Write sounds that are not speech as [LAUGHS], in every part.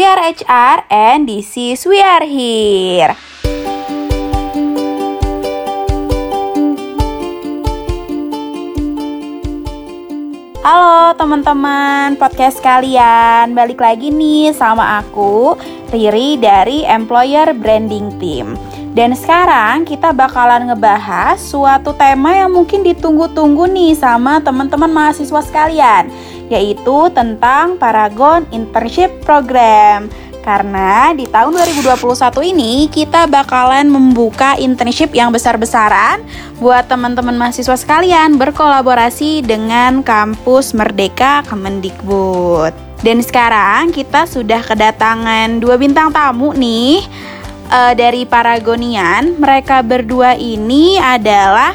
We are HR and this is We Are Here. Halo teman-teman podcast kalian, balik lagi nih sama aku Riri dari Employer Branding Team. Dan sekarang kita bakalan ngebahas suatu tema yang mungkin ditunggu-tunggu nih sama teman-teman mahasiswa sekalian, yaitu tentang Paragon Internship Program. Karena di tahun 2021 ini kita bakalan membuka internship yang besar-besaran buat teman-teman mahasiswa sekalian berkolaborasi dengan kampus Merdeka Kemendikbud. Dan sekarang kita sudah kedatangan dua bintang tamu nih uh, dari Paragonian. Mereka berdua ini adalah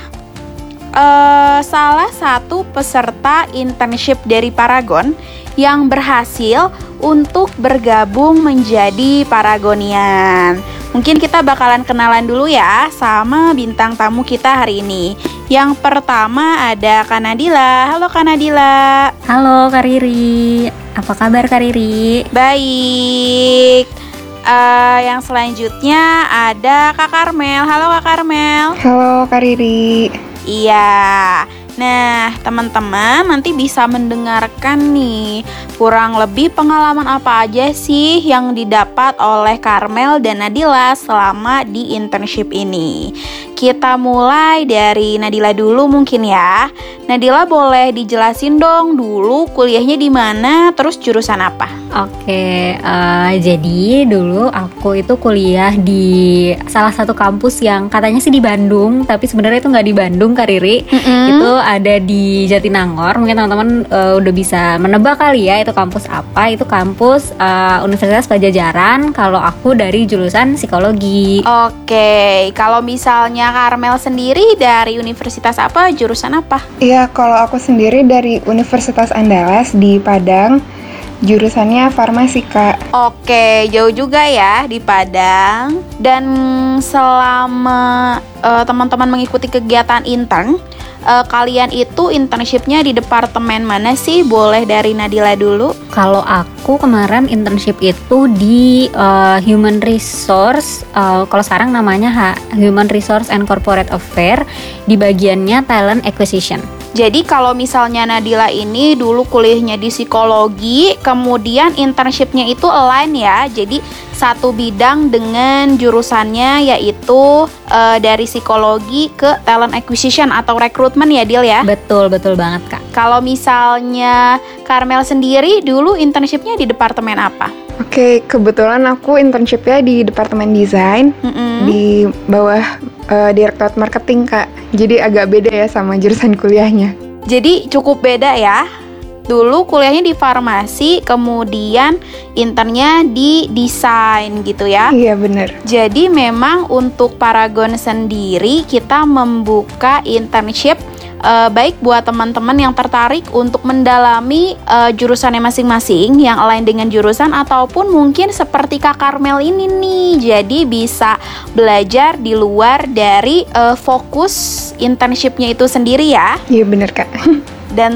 uh, salah satu peserta internship dari Paragon yang berhasil untuk bergabung menjadi Paragonian. Mungkin kita bakalan kenalan dulu ya sama bintang tamu kita hari ini. Yang pertama ada Kanadila. Halo Kanadila. Halo Kariri. Apa kabar Kariri? Baik. Uh, yang selanjutnya ada Kak Karmel. Halo Kak Karmel. Halo Kariri. Iya. Nah, teman-teman nanti bisa mendengarkan nih kurang lebih pengalaman apa aja sih yang didapat oleh Karmel dan Nadila selama di internship ini. Kita mulai dari Nadila dulu mungkin ya. Nadila boleh dijelasin dong dulu kuliahnya di mana, terus jurusan apa? Oke, uh, jadi dulu aku itu kuliah di salah satu kampus yang katanya sih di Bandung, tapi sebenarnya itu nggak di Bandung, Kariri. Mm -hmm. Itu ada di Jatinangor. Mungkin teman-teman uh, udah bisa menebak kali ya itu kampus apa? Itu kampus uh, Universitas Pajajaran. Kalau aku dari jurusan psikologi. Oke, kalau misalnya Karmel sendiri dari universitas apa? Jurusan apa? Iya, kalau aku sendiri dari Universitas Andalas di Padang Jurusannya farmasi, Kak. Oke, jauh juga ya di Padang. Dan selama uh, teman-teman mengikuti kegiatan intern, uh, kalian itu internshipnya di departemen mana sih? Boleh dari Nadila dulu. Kalau aku kemarin internship itu di uh, Human Resource, uh, kalau sekarang namanya Human Resource and Corporate Affair, di bagiannya Talent Acquisition. Jadi kalau misalnya Nadila ini dulu kuliahnya di psikologi, kemudian internshipnya itu align ya. Jadi satu bidang dengan jurusannya yaitu uh, dari psikologi ke talent acquisition atau rekrutmen ya Dil ya. Betul, betul banget Kak. Kalau misalnya Carmel sendiri dulu internshipnya di departemen apa? Oke, kebetulan aku internshipnya di departemen desain mm -hmm. di bawah uh, direktorat marketing kak. Jadi agak beda ya sama jurusan kuliahnya. Jadi cukup beda ya. Dulu kuliahnya di farmasi, kemudian internnya di desain gitu ya. Iya bener. Jadi memang untuk Paragon sendiri kita membuka internship uh, baik buat teman-teman yang tertarik untuk mendalami uh, jurusannya masing-masing yang lain dengan jurusan ataupun mungkin seperti Kak Karmel ini nih. Jadi bisa belajar di luar dari uh, fokus internshipnya itu sendiri ya. Iya bener Kak. [LAUGHS] Dan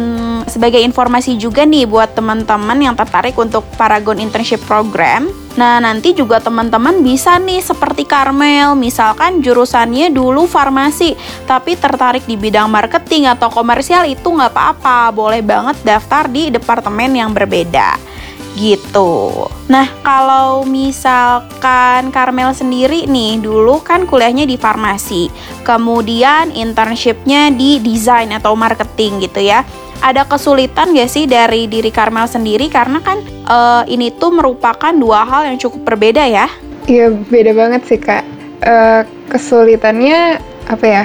sebagai informasi juga nih buat teman-teman yang tertarik untuk Paragon Internship Program, Nah, nanti juga teman-teman bisa nih seperti Karmel, misalkan jurusannya dulu farmasi, tapi tertarik di bidang marketing atau komersial itu nggak apa-apa, boleh banget daftar di departemen yang berbeda gitu. Nah, kalau misalkan Karmel sendiri nih, dulu kan kuliahnya di farmasi, kemudian internshipnya di desain atau marketing gitu ya ada kesulitan gak sih dari diri Karmel sendiri karena kan uh, ini tuh merupakan dua hal yang cukup berbeda ya? Iya beda banget sih kak. Uh, kesulitannya apa ya?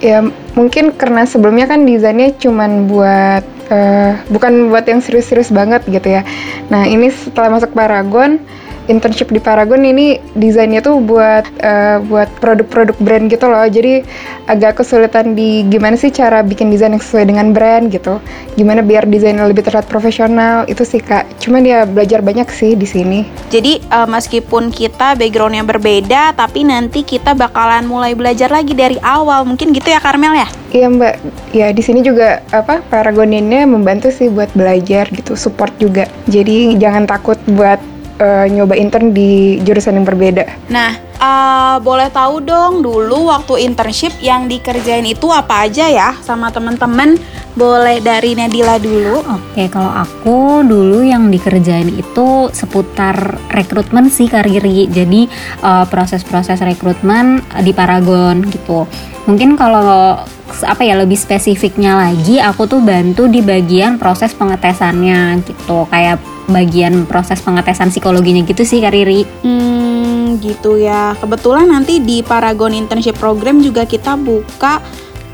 Ya mungkin karena sebelumnya kan desainnya cuman buat uh, bukan buat yang serius-serius banget gitu ya. Nah ini setelah masuk Paragon internship di Paragon ini desainnya tuh buat uh, buat produk-produk brand gitu loh. Jadi agak kesulitan di gimana sih cara bikin desain yang sesuai dengan brand gitu. Gimana biar desainnya lebih terlihat profesional itu sih Kak. Cuman dia belajar banyak sih di sini. Jadi uh, meskipun kita background yang berbeda tapi nanti kita bakalan mulai belajar lagi dari awal. Mungkin gitu ya Karmel ya? Iya Mbak. Ya di sini juga apa Paragon ini membantu sih buat belajar gitu, support juga. Jadi jangan takut buat uh, nyoba intern di jurusan yang berbeda. Nah, uh, boleh tahu dong dulu waktu internship yang dikerjain itu apa aja ya sama teman-teman? Boleh dari Nadila dulu. Oke, kalau aku dulu yang dikerjain itu seputar rekrutmen sih Kariri. Jadi uh, proses-proses rekrutmen di Paragon gitu. Mungkin kalau apa ya lebih spesifiknya lagi aku tuh bantu di bagian proses pengetesannya gitu kayak bagian proses pengetesan psikologinya gitu sih Kariri. Hmm gitu ya. Kebetulan nanti di Paragon Internship Program juga kita buka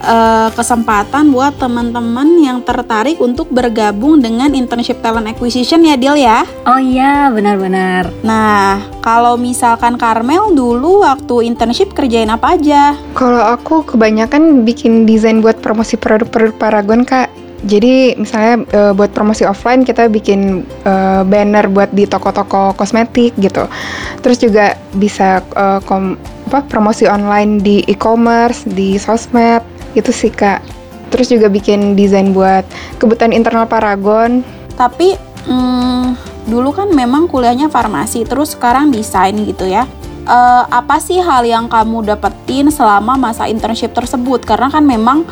uh, kesempatan buat teman-teman yang tertarik untuk bergabung dengan internship talent acquisition ya Dil ya. Oh iya, benar-benar. Nah, kalau misalkan Carmel dulu waktu internship kerjain apa aja? Kalau aku kebanyakan bikin desain buat promosi produk-produk Paragon Kak. Jadi misalnya uh, buat promosi offline kita bikin uh, banner buat di toko-toko kosmetik gitu. Terus juga bisa uh, kom apa promosi online di e-commerce, di sosmed itu sih kak. Terus juga bikin desain buat kebutuhan internal Paragon. Tapi hmm, dulu kan memang kuliahnya farmasi terus sekarang desain gitu ya. Uh, apa sih hal yang kamu dapetin selama masa internship tersebut? Karena kan memang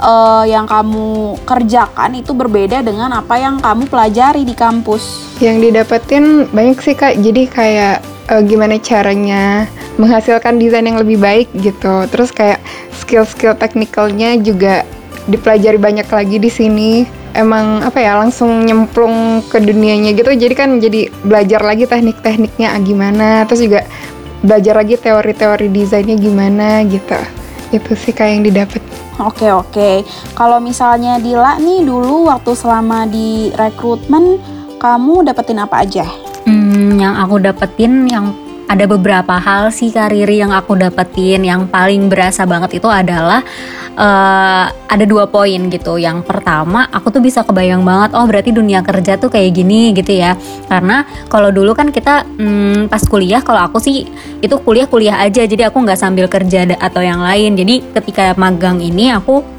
uh, yang kamu kerjakan itu berbeda dengan apa yang kamu pelajari di kampus. Yang didapetin banyak sih kak. Jadi kayak uh, gimana caranya menghasilkan desain yang lebih baik gitu. Terus kayak skill-skill teknikalnya juga dipelajari banyak lagi di sini. Emang apa ya langsung nyemplung ke dunianya gitu. Jadi kan jadi belajar lagi teknik-tekniknya gimana. Terus juga belajar lagi teori-teori desainnya gimana gitu. Itu sih kayak yang didapat Oke oke, kalau misalnya Dila nih dulu waktu selama di rekrutmen kamu dapetin apa aja? Hmm, yang aku dapetin yang ada beberapa hal sih kariri yang aku dapetin yang paling berasa banget itu adalah uh, ada dua poin gitu. Yang pertama, aku tuh bisa kebayang banget, oh berarti dunia kerja tuh kayak gini gitu ya. Karena kalau dulu kan kita hmm, pas kuliah, kalau aku sih itu kuliah-kuliah aja, jadi aku nggak sambil kerja atau yang lain. Jadi ketika magang ini aku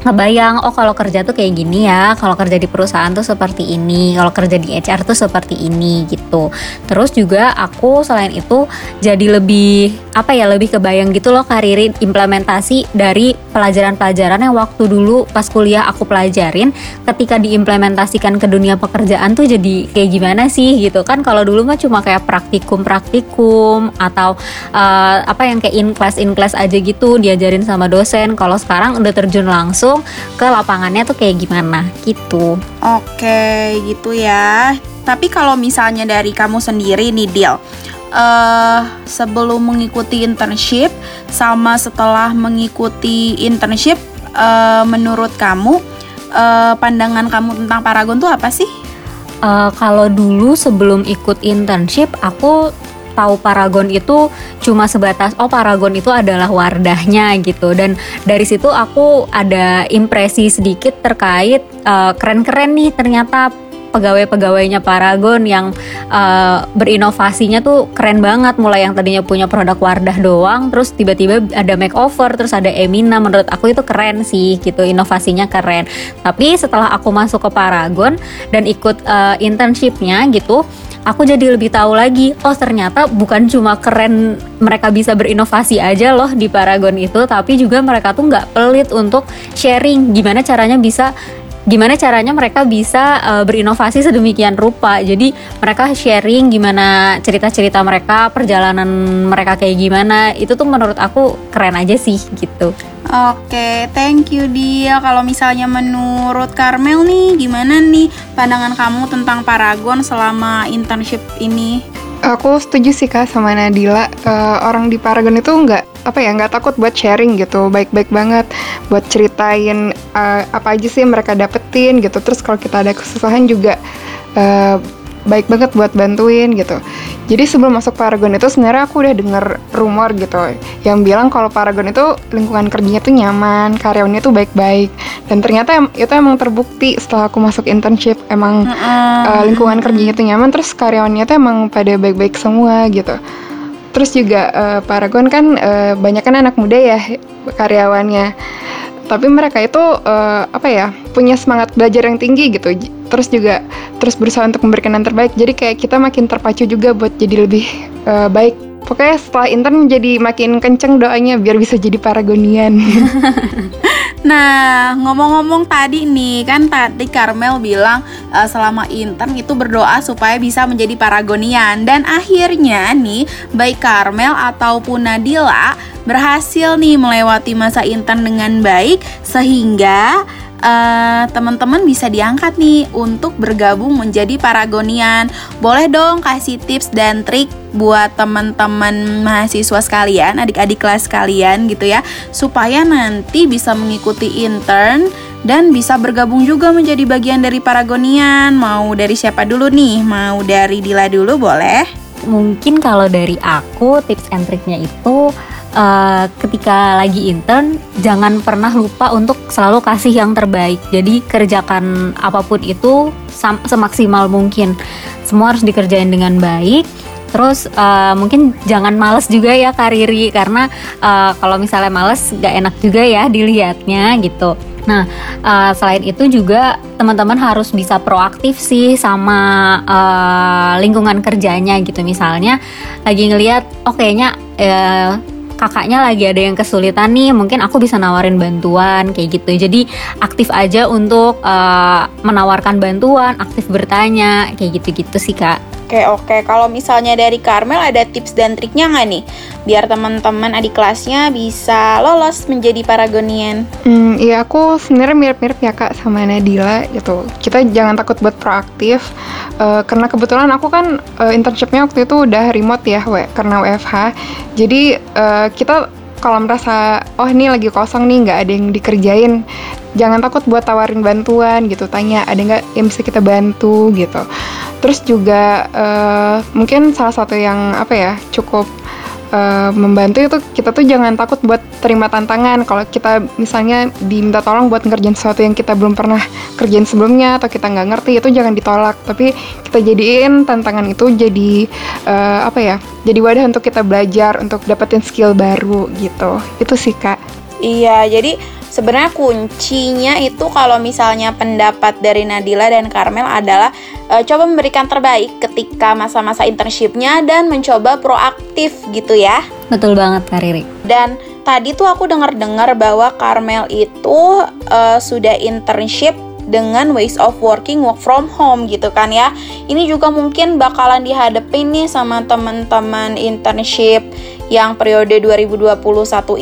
ngebayang oh kalau kerja tuh kayak gini ya kalau kerja di perusahaan tuh seperti ini kalau kerja di HR tuh seperti ini gitu. Terus juga aku selain itu jadi lebih apa ya lebih kebayang gitu loh karirin implementasi dari pelajaran-pelajaran yang waktu dulu pas kuliah aku pelajarin ketika diimplementasikan ke dunia pekerjaan tuh jadi kayak gimana sih gitu. Kan kalau dulu mah cuma kayak praktikum-praktikum atau uh, apa yang kayak in class in class aja gitu diajarin sama dosen. Kalau sekarang udah terjun langsung langsung ke lapangannya tuh kayak gimana gitu. Oke, gitu ya. Tapi kalau misalnya dari kamu sendiri nih, Dil, uh, sebelum mengikuti internship sama setelah mengikuti internship, uh, menurut kamu uh, pandangan kamu tentang Paragon tuh apa sih? Uh, kalau dulu sebelum ikut internship, aku tahu Paragon itu cuma sebatas oh Paragon itu adalah wardahnya gitu. Dan dari situ aku ada impresi sedikit terkait keren keren-keren nih ternyata pegawai-pegawainya Paragon yang uh, berinovasinya tuh keren banget. Mulai yang tadinya punya produk Wardah doang terus tiba-tiba ada makeover terus ada Emina. Menurut aku itu keren sih gitu inovasinya keren. Tapi setelah aku masuk ke Paragon dan ikut uh, internshipnya gitu aku jadi lebih tahu lagi oh ternyata bukan cuma keren mereka bisa berinovasi aja loh di Paragon itu tapi juga mereka tuh nggak pelit untuk sharing gimana caranya bisa gimana caranya mereka bisa uh, berinovasi sedemikian rupa. Jadi mereka sharing gimana cerita-cerita mereka, perjalanan mereka kayak gimana. Itu tuh menurut aku keren aja sih gitu. Oke, thank you dia. Kalau misalnya menurut Carmel nih, gimana nih pandangan kamu tentang Paragon selama internship ini? Aku setuju sih kak sama Nadila. Uh, orang di Paragon itu nggak apa ya nggak takut buat sharing gitu, baik-baik banget buat ceritain uh, apa aja sih mereka dapetin gitu. Terus kalau kita ada kesusahan juga uh, baik banget buat bantuin gitu. Jadi sebelum masuk Paragon itu sebenarnya aku udah denger rumor gitu yang bilang kalau Paragon itu lingkungan kerjanya tuh nyaman, karyawannya tuh baik-baik. Dan ternyata itu emang terbukti setelah aku masuk internship emang mm -hmm. uh, lingkungan kerjanya tuh nyaman terus karyawannya tuh emang pada baik-baik semua gitu. Terus juga uh, Paragon kan uh, banyak kan anak muda ya karyawannya tapi mereka itu uh, apa ya punya semangat belajar yang tinggi gitu. Terus juga terus berusaha untuk memberikan yang terbaik. Jadi kayak kita makin terpacu juga buat jadi lebih uh, baik. Pokoknya setelah intern jadi makin kenceng doanya biar bisa jadi paragonian [LAUGHS] Nah, ngomong-ngomong tadi nih, kan tadi Carmel bilang uh, selama intern itu berdoa supaya bisa menjadi paragonian. Dan akhirnya nih baik Carmel ataupun Nadila berhasil nih melewati masa intern dengan baik sehingga uh, teman-teman bisa diangkat nih untuk bergabung menjadi paragonian. Boleh dong kasih tips dan trik buat teman-teman mahasiswa sekalian, adik-adik kelas kalian gitu ya, supaya nanti bisa mengikuti intern dan bisa bergabung juga menjadi bagian dari paragonian. Mau dari siapa dulu nih? Mau dari Dila dulu boleh? Mungkin kalau dari aku tips and triknya itu uh, ketika lagi intern jangan pernah lupa untuk selalu kasih yang terbaik. Jadi kerjakan apa pun itu semaksimal mungkin. Semua harus dikerjain dengan baik. Terus uh, mungkin jangan males juga ya kariri karena uh, kalau misalnya males gak enak juga ya dilihatnya gitu. Nah, uh, selain itu juga teman-teman harus bisa proaktif sih sama uh, lingkungan kerjanya gitu. Misalnya lagi ngelihat, oh kayaknya uh, kakaknya lagi ada yang kesulitan nih mungkin aku bisa nawarin bantuan kayak gitu. Jadi aktif aja untuk uh, menawarkan bantuan aktif bertanya kayak gitu-gitu sih kak Oke oke, kalau misalnya dari Carmel ada tips dan triknya nggak nih? Biar teman-teman adik kelasnya bisa lolos menjadi paragonian. Hmm, iya aku sebenarnya mirip-mirip ya kak sama Nadila gitu. Kita jangan takut buat proaktif. Uh, karena kebetulan aku kan uh, internshipnya waktu itu udah remote ya, we, karena WFH. Jadi uh, kita kalau merasa oh ini lagi kosong nih nggak ada yang dikerjain jangan takut buat tawarin bantuan gitu. Tanya ada nggak yang bisa kita bantu? gitu. Terus juga uh, mungkin salah satu yang apa ya cukup uh, membantu itu kita tuh jangan takut buat terima tantangan. Kalau kita misalnya diminta tolong buat ngerjain sesuatu yang kita belum pernah kerjain sebelumnya atau kita nggak ngerti itu jangan ditolak. Tapi kita jadiin tantangan itu jadi uh, apa ya jadi wadah untuk kita belajar untuk dapetin skill baru gitu. Itu sih kak. Iya jadi Sebenarnya kuncinya itu kalau misalnya pendapat dari Nadila dan Karmel adalah e, coba memberikan terbaik ketika masa-masa internshipnya dan mencoba proaktif gitu ya. Betul banget Kak Riri. Dan tadi tuh aku dengar-dengar bahwa Karmel itu e, sudah internship dengan ways of working work from home gitu kan ya. Ini juga mungkin bakalan dihadapin nih sama teman-teman internship yang periode 2021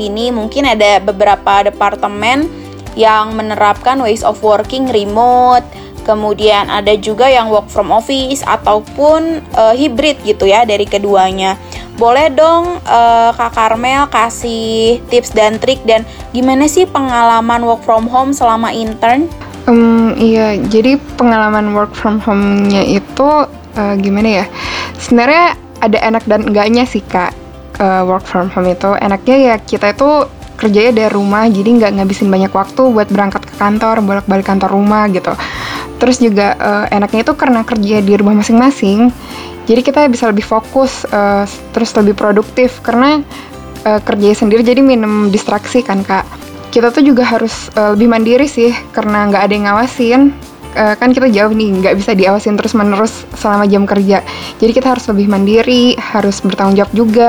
ini mungkin ada beberapa departemen yang menerapkan ways of working remote, kemudian ada juga yang work from office ataupun uh, hybrid gitu ya dari keduanya. Boleh dong uh, Kak Karmel kasih tips dan trik dan gimana sih pengalaman work from home selama intern? Um, iya, jadi pengalaman work from home-nya itu uh, gimana ya? Sebenarnya ada enak dan enggaknya sih kak uh, work from home itu. Enaknya ya kita itu kerjanya dari rumah jadi nggak ngabisin banyak waktu buat berangkat ke kantor bolak-balik kantor rumah gitu. Terus juga uh, enaknya itu karena kerja di rumah masing-masing jadi kita bisa lebih fokus uh, terus lebih produktif. Karena uh, kerja sendiri jadi minum distraksi kan kak. Kita tuh juga harus uh, lebih mandiri sih karena nggak ada yang ngawasin uh, kan kita jauh nih nggak bisa diawasin terus menerus selama jam kerja. Jadi kita harus lebih mandiri harus bertanggung jawab juga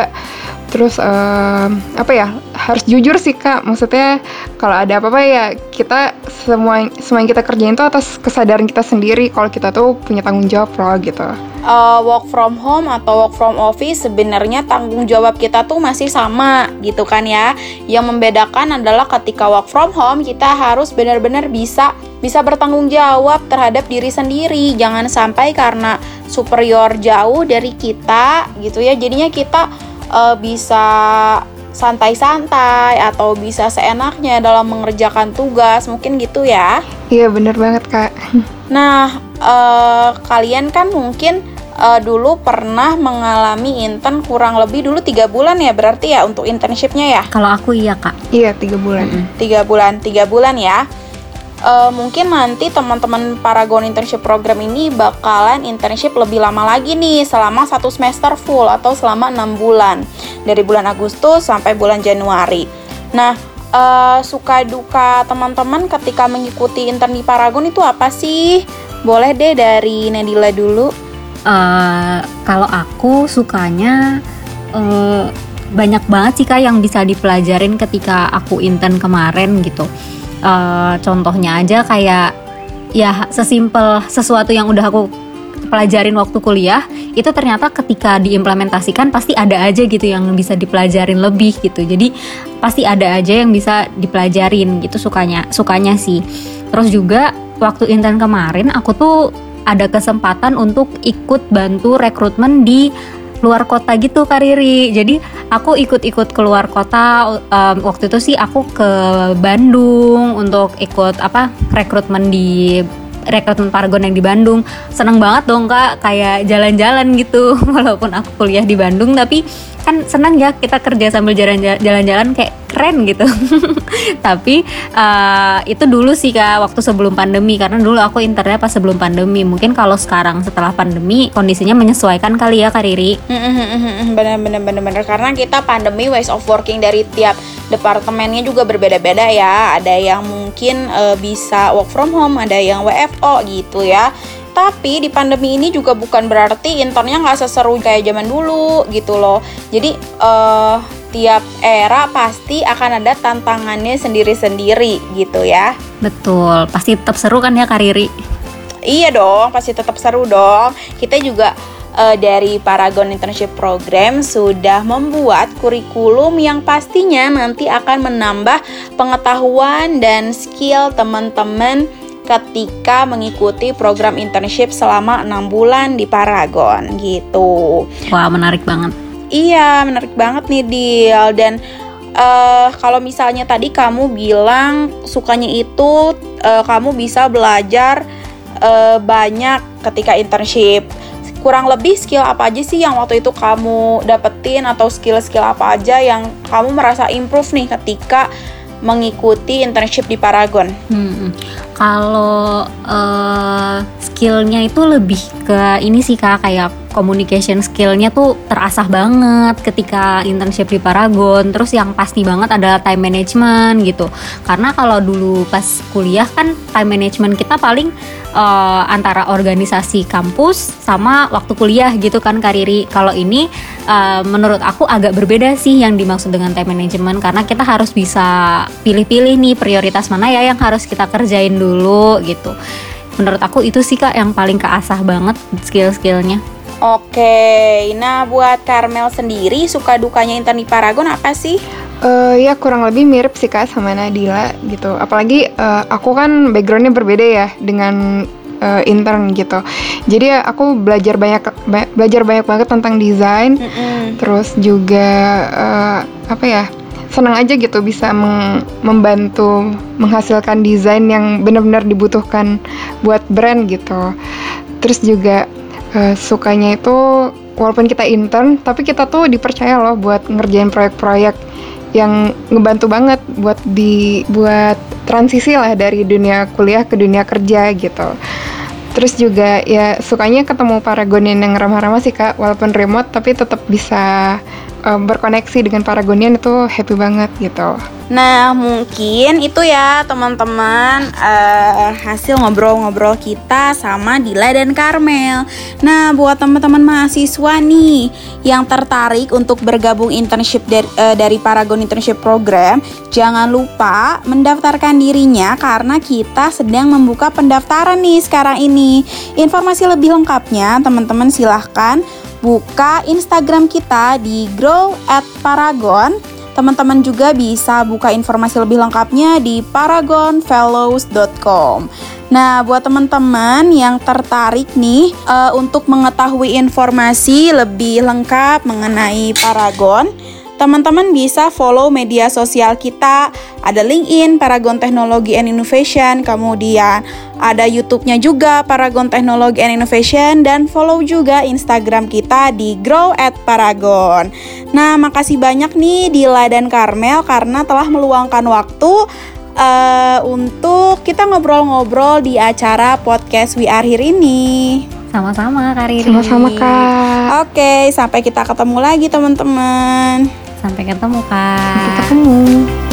terus uh, apa ya harus jujur sih kak. Maksudnya kalau ada apa-apa ya kita semua semua yang kita kerjain itu atas kesadaran kita sendiri. Kalau kita tuh punya tanggung jawab loh gitu. Uh, work from home atau work from office sebenarnya tanggung jawab kita tuh masih sama gitu kan ya. Yang membedakan adalah ketika work from home kita harus benar-benar bisa bisa bertanggung jawab terhadap diri sendiri. Jangan sampai karena superior jauh dari kita gitu ya. Jadinya kita uh, bisa santai-santai atau bisa seenaknya dalam mengerjakan tugas mungkin gitu ya. Iya bener banget kak. [LAUGHS] Nah uh, kalian kan mungkin uh, dulu pernah mengalami intern kurang lebih dulu tiga bulan ya berarti ya untuk internshipnya ya? Kalau aku iya kak. Iya tiga bulan. Tiga bulan tiga bulan ya uh, mungkin nanti teman-teman Paragon Internship Program ini bakalan internship lebih lama lagi nih selama satu semester full atau selama enam bulan dari bulan Agustus sampai bulan Januari. Nah, uh, suka duka teman-teman ketika mengikuti intern di Paragon itu apa sih? Boleh deh dari Nadila dulu. Uh, kalau aku sukanya uh, banyak banget sih kak yang bisa dipelajarin ketika aku intern kemarin gitu. Uh, contohnya aja kayak ya sesimpel sesuatu yang udah aku pelajarin waktu kuliah itu ternyata ketika diimplementasikan pasti ada aja gitu yang bisa dipelajarin lebih gitu. Jadi pasti ada aja yang bisa dipelajarin gitu sukanya sukanya sih. Terus juga waktu intern kemarin aku tuh ada kesempatan untuk ikut bantu rekrutmen di luar kota gitu Kariri. Jadi aku ikut-ikut keluar kota um, waktu itu sih aku ke Bandung untuk ikut apa rekrutmen di rekrutmen Paragon yang di Bandung seneng banget dong kak kayak jalan-jalan gitu [LAUGHS] walaupun aku kuliah di Bandung tapi kan senang ya kita kerja sambil jalan-jalan kayak keren gitu. [LAUGHS] Tapi uh, itu dulu sih kak waktu sebelum pandemi. Karena dulu aku internet pas sebelum pandemi. Mungkin kalau sekarang setelah pandemi kondisinya menyesuaikan kali ya kak Riri. Bener-bener bener-bener karena kita pandemi ways of working dari tiap departemennya juga berbeda-beda ya. Ada yang mungkin uh, bisa work from home ada yang WFO gitu ya tapi di pandemi ini juga bukan berarti internnya nggak seseru kayak zaman dulu gitu loh. Jadi uh, tiap era pasti akan ada tantangannya sendiri-sendiri gitu ya. Betul, pasti tetap seru kan ya Kariri? Iya dong, pasti tetap seru dong. Kita juga uh, dari Paragon Internship Program sudah membuat kurikulum yang pastinya nanti akan menambah pengetahuan dan skill teman-teman ketika mengikuti program internship selama enam bulan di Paragon gitu. Wah menarik banget. Iya menarik banget nih Dil dan uh, kalau misalnya tadi kamu bilang sukanya itu uh, kamu bisa belajar uh, banyak ketika internship kurang lebih skill apa aja sih yang waktu itu kamu dapetin atau skill-skill apa aja yang kamu merasa improve nih ketika mengikuti internship di Paragon? Hmm, kalau uh, skillnya itu lebih ke ini sih kak kayak communication skillnya tuh terasah banget ketika internship di Paragon. Terus yang pasti banget adalah time management gitu. Karena kalau dulu pas kuliah kan time management kita paling uh, antara organisasi kampus sama waktu kuliah gitu kan Kariri kalau ini uh, menurut aku agak berbeda sih yang dimaksud dengan time management. Karena kita harus bisa pilih-pilih nih prioritas mana ya yang harus kita kerjain dulu gitu. Menurut aku itu sih kak yang paling keasah banget skill-skillnya Oke, nah buat Carmel sendiri suka dukanya intern di Paragon apa sih? Uh, ya kurang lebih mirip sih kak sama Nadila gitu. Apalagi uh, aku kan backgroundnya berbeda ya dengan uh, intern gitu. Jadi ya aku belajar banyak ba belajar banyak banget tentang desain. Mm -hmm. Terus juga uh, apa ya? senang aja gitu bisa meng membantu menghasilkan desain yang benar-benar dibutuhkan buat brand gitu. Terus juga uh, sukanya itu walaupun kita intern tapi kita tuh dipercaya loh buat ngerjain proyek-proyek yang ngebantu banget buat di buat transisi lah dari dunia kuliah ke dunia kerja gitu. Terus juga ya sukanya ketemu para gonin yang ramah-ramah sih kak, walaupun remote tapi tetap bisa um, berkoneksi dengan Paragonian itu happy banget gitu. Nah mungkin itu ya teman-teman uh, hasil ngobrol-ngobrol kita sama Dila dan Karmel. Nah buat teman-teman mahasiswa nih yang tertarik untuk bergabung internship dari, uh, dari Paragon Internship Program, jangan lupa mendaftarkan dirinya karena kita sedang membuka pendaftaran nih sekarang ini. Informasi lebih lengkapnya teman-teman silahkan buka Instagram kita di grow at paragon. Teman-teman juga bisa buka informasi lebih lengkapnya di paragonfellows.com. Nah, buat teman-teman yang tertarik nih uh, untuk mengetahui informasi lebih lengkap mengenai Paragon, teman-teman bisa follow media sosial kita. Ada LinkedIn, Paragon Technology and Innovation, kemudian ada YouTube-nya juga Paragon Technology and Innovation dan follow juga Instagram kita di Grow at Paragon. Nah, makasih banyak nih Dila dan Karmel karena telah meluangkan waktu uh, untuk kita ngobrol-ngobrol di acara podcast We Are Here ini. Sama-sama Kak Riri. Sama-sama Kak. Oke, sampai kita ketemu lagi teman-teman. Sampai ketemu Kak. Sampai ketemu.